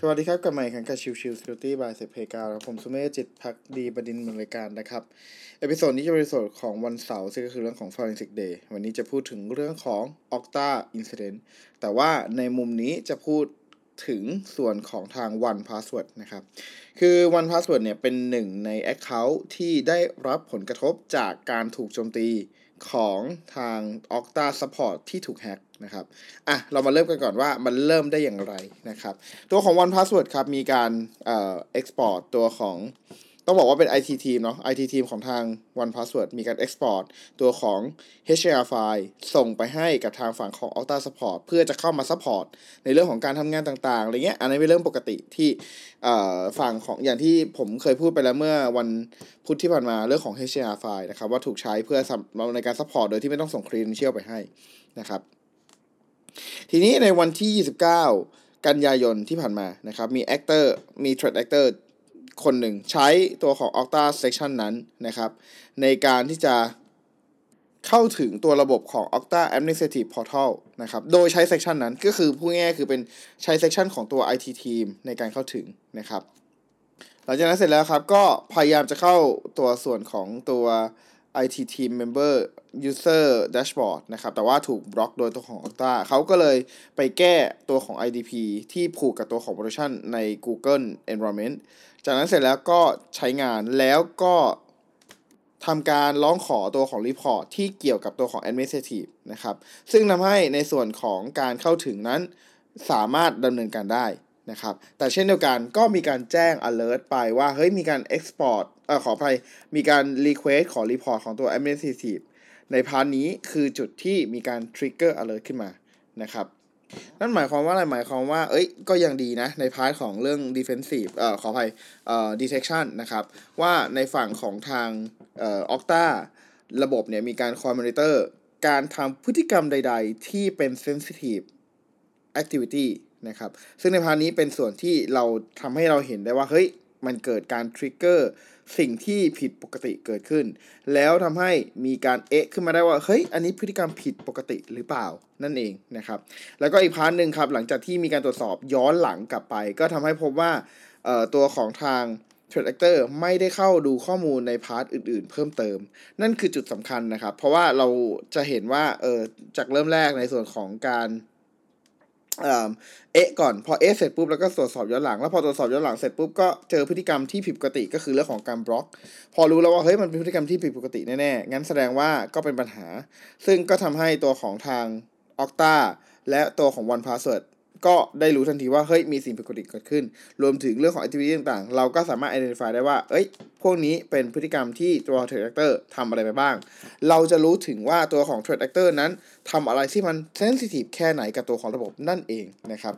สวัสดีครับ กลับมาอีกครั้งกับ Chill Chill Security by เซเพกาผมสุเมธจิตภักดีบดินทร์ บรรยายนะครับ episode นี้จะเป็น episode ของวันเสาร์ซึ่งก็คือเรื่องของ Forensic Day วันนี้จะพูดถึงเรื่องของ Okta Incident แต่ว่าในมุมนี้จะพูดถึงส่วนของทาง One Password นะครับ คือ One Password เนี่ยเป็นหนึ่งใน Account ที่ได้รับผลกระทบจากการถูกโจมตี ของทาง Okta Support ที่ถูกแฮ็กนะครับ อะ เรามาเริ่มกันก่อนว่ามันเริ่มได้อย่างไรนะครับ ตัวของ One Password ครับ มีการเอ่อ export ตัวของ ต้องบอกว่าเป็น IT team เนาะ IT team ของทาง One Password มีการ export ตัวของ HTML ไฟล์ส่งไปให้กับทางฝั่งของ Okta Support เพื่อจะเข้ามา support ในเรื่องของการทำงานต่างๆอะไรเงี้ย อันนี้เป็นเรื่องปกติที่ฝั่งของอย่างที่ผมเคยพูดไปแล้วเมื่อวันพุธที่ผ่านมาเรื่องของ HTML ไฟล์นะครับว่าถูกใช้เพื่อในการ support โดยที่ไม่ต้องส่ง credential ไปให้นะครับ ทีนี้ในวันที่ 29 กันยายนที่ผ่านมานะครับมี actor มี threat actor คนหนึ่งใช้ตัวของ Octa section นั้นนะครับในการที่จะเข้าถึงตัวระบบของ Okta Administrative Portal นะครับ โดยใช้ section นั้นก็คือพูดง่ายๆคือเป็นใช้ section ของตัว IT team ในการเข้าถึงนะครับ หลังจากนั้นเสร็จแล้วครับ ก็พยายามจะเข้าตัวส่วนของตัว IT team member user dashboard นะครับ แต่ว่าถูกบล็อกโดยตัวของ Okta เขาก็เลยไปแก้ตัวของ IDP ที่ผูกกับตัวของ version ใน Google Environment จากนั้นเสร็จแล้วก็ใช้งานแล้วก็ทำการร้องขอตัวของ report ที่เกี่ยวกับตัวของ administrative นะครับ ซึ่งทำให้ในส่วนของการเข้าถึงนั้นสามารถดำเนินการได้ นะครับ แต่เช่นเดียวกันก็มีการแจ้ง alert ไปว่าเฮ้ยมีการ export เอ่อขออภัยมีการ request ขอ report ของตัว administrative ใน part นี้คือจุดที่มีการ trigger alert ขึ้นมานะครับ นั่นหมายความว่าอะไรหมายความว่า เอ้ยก็ยังดีนะ ใน part ของเรื่อง defensive เอ่อขออภัยเอ่อ detection นะครับ ว่าในฝั่งของทางเอ่อ Okta ระบบเนี่ยมีการคอยมอนิเตอร์การทำพฤติกรรมใด ๆ ที่เป็น sensitive activity นะครับ ซึ่งใน part นี้เป็นส่วนที่เราทำให้เราเห็นได้ว่า เฮ้ย มันเกิดการ trigger สิ่งที่ผิดปกติเกิดขึ้น แล้วทำให้มีการเอะขึ้นมาได้ว่า เฮ้ย อันนี้พฤติกรรมผิดปกติหรือเปล่านั่นเองนะครับ แล้วก็อีก part หนึ่งครับ หลังจากที่มีการตรวจสอบย้อนหลังกลับไป ก็ทำให้พบว่าตัวของทาง Threat Actor ไม่ได้เข้าดูข้อมูลใน part อื่นๆ เพิ่มเติม นั่นคือจุดสำคัญนะครับ เพราะว่าเราจะเห็นว่าเออจากเริ่มแรกในส่วนของการ เอะก่อนพอเอะเสร็จปุ๊บแล้วก็ตรวจสอบย้อนหลังแล้วพอตรวจสอบย้อนหลังเสร็จปุ๊บก็เจอพฤติกรรมที่ผิดปกติก็คือเรื่องของการบล็อก พอรู้แล้วว่าเฮ้ยมันเป็นพฤติกรรมที่ผิดปกติแน่ๆงั้นแสดงว่าก็เป็นปัญหา ซึ่งก็ทำให้ตัวของทางออกตาและตัวของ One Password ก็ได้รู้ทันทีว่าเฮ้ยมีสิ่งผิดปกติเกิดขึ้น รวมถึงเรื่องของ activity ต่างๆ เราก็สามารถ identify ได้ว่าเอ้ยพวกนี้เป็นพฤติกรรมที่ตัว threat actor ทำอะไรไปบ้าง เราจะรู้ถึงว่าตัวของ threat actor นั้นทำอะไรที่มัน sensitive แค่ไหนกับตัวของระบบนั่นเองนะครับ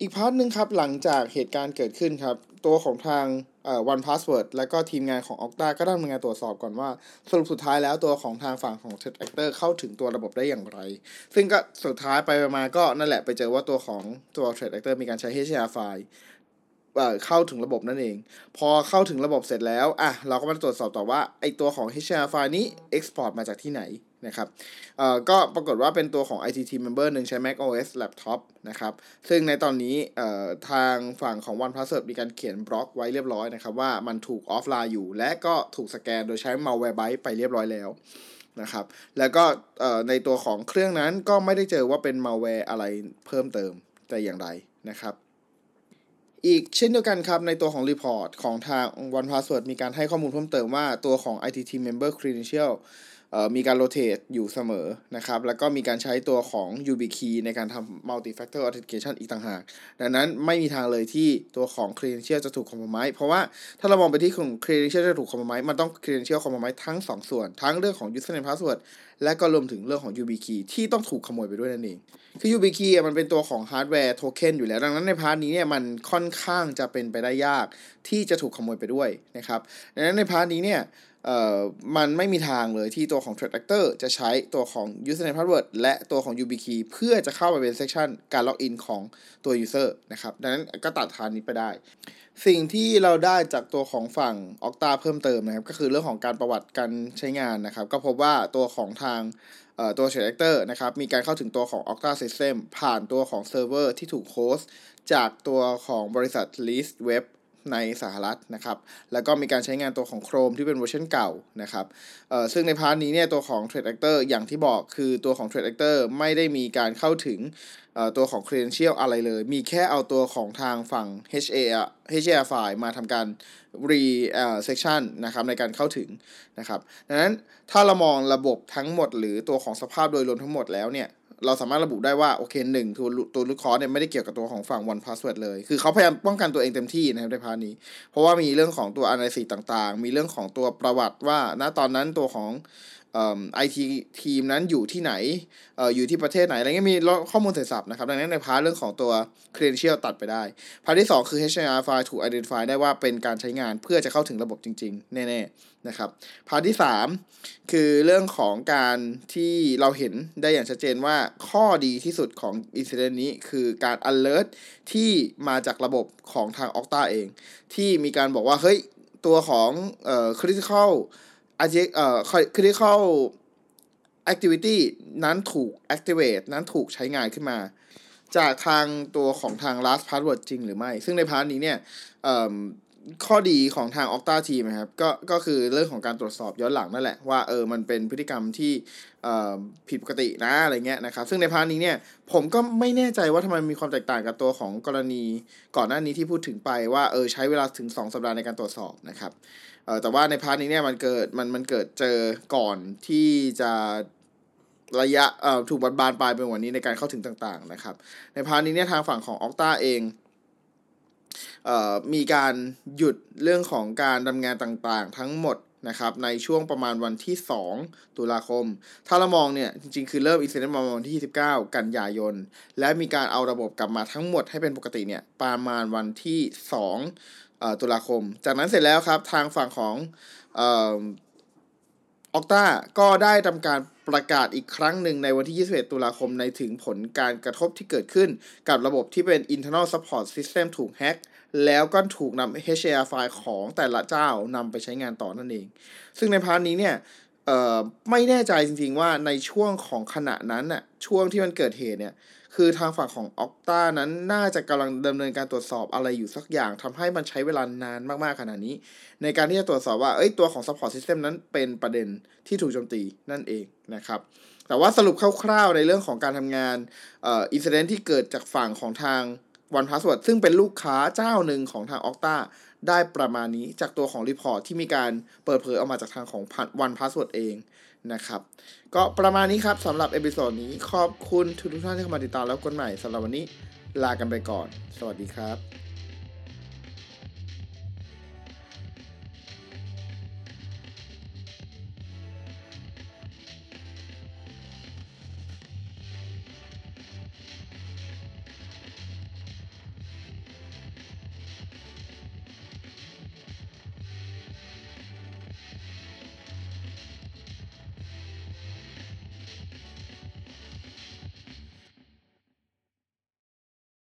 อีกพาร์ทหนึ่งครับหลังจากเหตุการณ์เกิดขึ้นครับ ตัวของทางเอ่อ One Password และก็ทีมงานของ Okta ก็ได้ทำงานตรวจสอบก่อนว่า สรุปสุดท้ายแล้วตัวของทางฝั่งของ Threat Actor เข้าถึงตัวระบบได้อย่างไร ซึ่งก็สุดท้ายไปมาก็นั่นแหละไปเจอว่าตัวของตัว Threat Actor มีการใช้ HTML ไฟล์เข้าถึงระบบนั่นเอง พอเข้าถึงระบบเสร็จแล้วอะเราก็มาตรวจสอบต่อว่าไอตัวของ HTML ไฟล์นี้ export มาจากที่ไหน นะครับเอ่อก็ปรากฏว่าเป็นตัวของ ITT member หนึ่งใช้ Mac OS laptop นะครับ ซึ่งในตอนนี้เอ่อทางฝั่งของ One Password มีการเขียนบล็อกไว้เรียบร้อยนะครับ ว่ามันถูกออฟไลน์อยู่ และก็ถูกสแกนโดยใช้ malware byte ไปเรียบร้อยแล้วนะครับ แล้วก็เอ่อในตัวของเครื่องนั้นก็ไม่ได้เจอว่าเป็น malware อะไรเพิ่มเติมแต่อย่างไรนะครับอีกเช่นเดียวกันครับในตัวของ report ของทาง One Password มีการให้ข้อมูลเพิ่มเติมว่าตัวของ ITT member credential มีการโรเตทอยู่เสมอนะครับ แล้วก็มีการใช้ตัวของ YubiKey ในการทำ multi factor authentication อีกต่างหาก ดังนั้นไม่มีทางเลยที่ตัวของ credential จะถูก compromise เพราะว่าถ้าเรามองไปที่ของ credential จะถูก compromise มันต้อง credential compromise ทั้ง 2 ส่วน ทั้งเรื่องของ username password และก็รวมถึงเรื่องของ YubiKey ที่ต้องถูกขโมยไปด้วยนั่นเอง คือ YubiKey มันเป็นตัวของ hardware token อยู่แล้ว ดังนั้นใน part นี้เนี่ยมันค่อนข้างจะเป็นไปได้ยากที่จะถูกขโมยไปด้วยนะครับ ดังนั้นใน part นี้เนี่ย มันไม่มีทางเลยที่ตัวของ Threat Actor จะใช้ตัวของ username password และตัวของ YubiKey เพื่อจะเข้าไปเป็น section การล็อกอินของตัว user นะครับ ดังนั้นก็ตัดทางนี้ไปได้ สิ่งที่เราได้จากตัวของฝั่ง Okta เพิ่มเติมนะครับ ก็คือเรื่องของการประวัติการใช้งานนะครับ ก็พบว่าตัวของทางตัว Threat Actor นะครับ มีการเข้าถึงตัวของ Okta System ผ่านตัวของเซิร์ฟเวอร์ที่ถูก host จากตัวของบริษัท Leaseweb ในสหรัฐนะครับ แล้วก็มีการใช้งานตัวของ Chrome ที่เป็นเวอร์ชันเก่านะครับซึ่งใน part นี้เนี่ยตัวของ Threat Actor อย่างที่บอกคือตัวของ Threat Actor ไม่ได้มีการเข้าถึงตัวของ Credential อะไรเลย มีแค่เอาตัวของทางฝั่ง HA HA file มาทำการ re section นะครับในการเข้าถึงนะครับ ดังนั้นถ้าเรามองระบบทั้งหมดหรือตัวของสภาพโดยรวมทั้งหมดแล้วเนี่ย เราสามารถระบุได้ว่า โอเคหนึ่งตัวตัวลูกคอร์เนี่ยไม่ได้เกี่ยวกับตัวของฝั่ง one password เลย คือเขาพยายามป้องกันตัวเองเต็มที่นะครับในพาร์ทนี้ เพราะว่ามีเรื่องของตัว analysis ต่างๆ มีเรื่องของตัวประวัติว่าณตอนนั้นตัวของไอทีทีมนั้นอยู่ที่ไหนออยู่ที่ประเทศไหนอะไรเงี้ยมีข้อมูลเสร็จสับนะครับ ดังนั้นใน part เรื่องของตัว credential ตัดไปได้ part ที่ 2 คือ HAR file ถูก identify ได้ว่าเป็นการใช้งานเพื่อจะเข้าถึงระบบจริง ๆ แน่ๆนะครับ part ที่ 3 คือเรื่องของการที่เราเห็นได้อย่างชัดเจนว่าข้อดีที่สุดของ incident นี้คือการ alert ที่มาจากระบบของทาง Okta เอง ที่มีการบอกว่าเฮ้ยตัวของเอ่อ critical อาจจะเอ่อ critical activity นั้นถูก activate นั้นถูกใช้งานขึ้นมา จากทางตัวของทาง 1Password จริงหรือไม่ ซึ่งใน part นี้เนี่ยเอ่อข้อดีของทาง Okta Team นะครับก็ก็คือเรื่องของการตรวจสอบย้อนหลังนั่นแหละ ว่าเออมันเป็นพฤติกรรมที่เอ่อผิดปกตินะอะไรเงี้ยนะครับ ซึ่งใน part นี้เนี่ยผมก็ไม่แน่ใจว่าทำไมมีความแตกต่างกับตัวของกรณีก่อนหน้านี้ที่พูดถึงไปว่าเออใช้เวลาถึง 2 สัปดาห์ในการตรวจสอบนะครับ เออแต่ว่าใน part นี้เนี่ยมันเกิดมันมันเกิดเจอก่อนที่จะระยะเอ่อถูกบันบานปลายไปกว่านี้ในการเข้าถึงต่างๆนะครับ ใน part นี้เนี่ยทางฝั่งของ Okta เองเอ่อมีการหยุดเรื่องของการดำเนินงานต่างๆ ทั้งหมดนะครับในช่วงประมาณวันที่ 2 ตุลาคม ถ้าเรามองเนี่ยจริงๆ คือเริ่ม incident มาวันที่29กันยายน และมีการเอาระบบกลับมาทั้งหมดให้เป็นปกติเนี่ยประมาณวันที่2เอ่อ ตุลาคม จากนั้นเสร็จแล้วครับทางฝั่งของออกตาก็ได้ทำการประกาศอีกครั้งหนึ่งในวันที่ 21 ตุลาคมในถึงผลการกระทบที่เกิดขึ้นกับระบบที่เป็น internal support system ถูกแฮ็กแล้วก็ถูกนำ HR ไฟล์ของแต่ละเจ้านำไปใช้งานต่อนั่นเอง ซึ่งในพาร์ทนี้เนี่ยไม่แน่ใจจริงๆว่าในช่วงของขณะนั้นน่ะช่วงที่มันเกิดเหตุเนี่ย คือทางฝั่งของ Okta นั้นน่าจะกำลังดำเนินการตรวจสอบอะไรอยู่สักอย่างทำให้มันใช้เวลานานมากๆขนาดนี้ ในการที่จะตรวจสอบว่าเอ้ยตัวของ support system นั้นเป็นประเด็นที่ถูกโจมตีนั่นเองนะครับแต่ว่าสรุปคร่าวๆในเรื่องของการทำงานเอ่อ incident ที่เกิดจากฝั่งของทาง One Password ซึ่งเป็นลูกค้าเจ้าหนึ่งของทาง Okta ได้ประมาณนี้จากตัวของ report ที่มีการเปิดเผยออกมาจากทางของ 1Password เอง นะครับ ก็ประมาณนี้ครับสำหรับ episode นี้ขอบคุณทุกท่านที่เข้ามาติดตามแล้วกันใหม่สำหรับวันนี้ลากันไปก่อน สวัสดีครับ